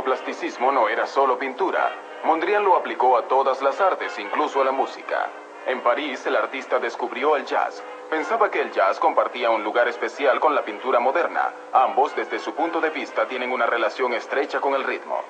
neoplasticismo no era solo pintura. Mondrian lo aplicó a todas las artes, incluso a la música. En París, el artista descubrió el jazz. Pensaba que el jazz compartía un lugar especial con la pintura moderna. Ambos, desde su punto de vista, tienen una relación estrecha con el ritmo.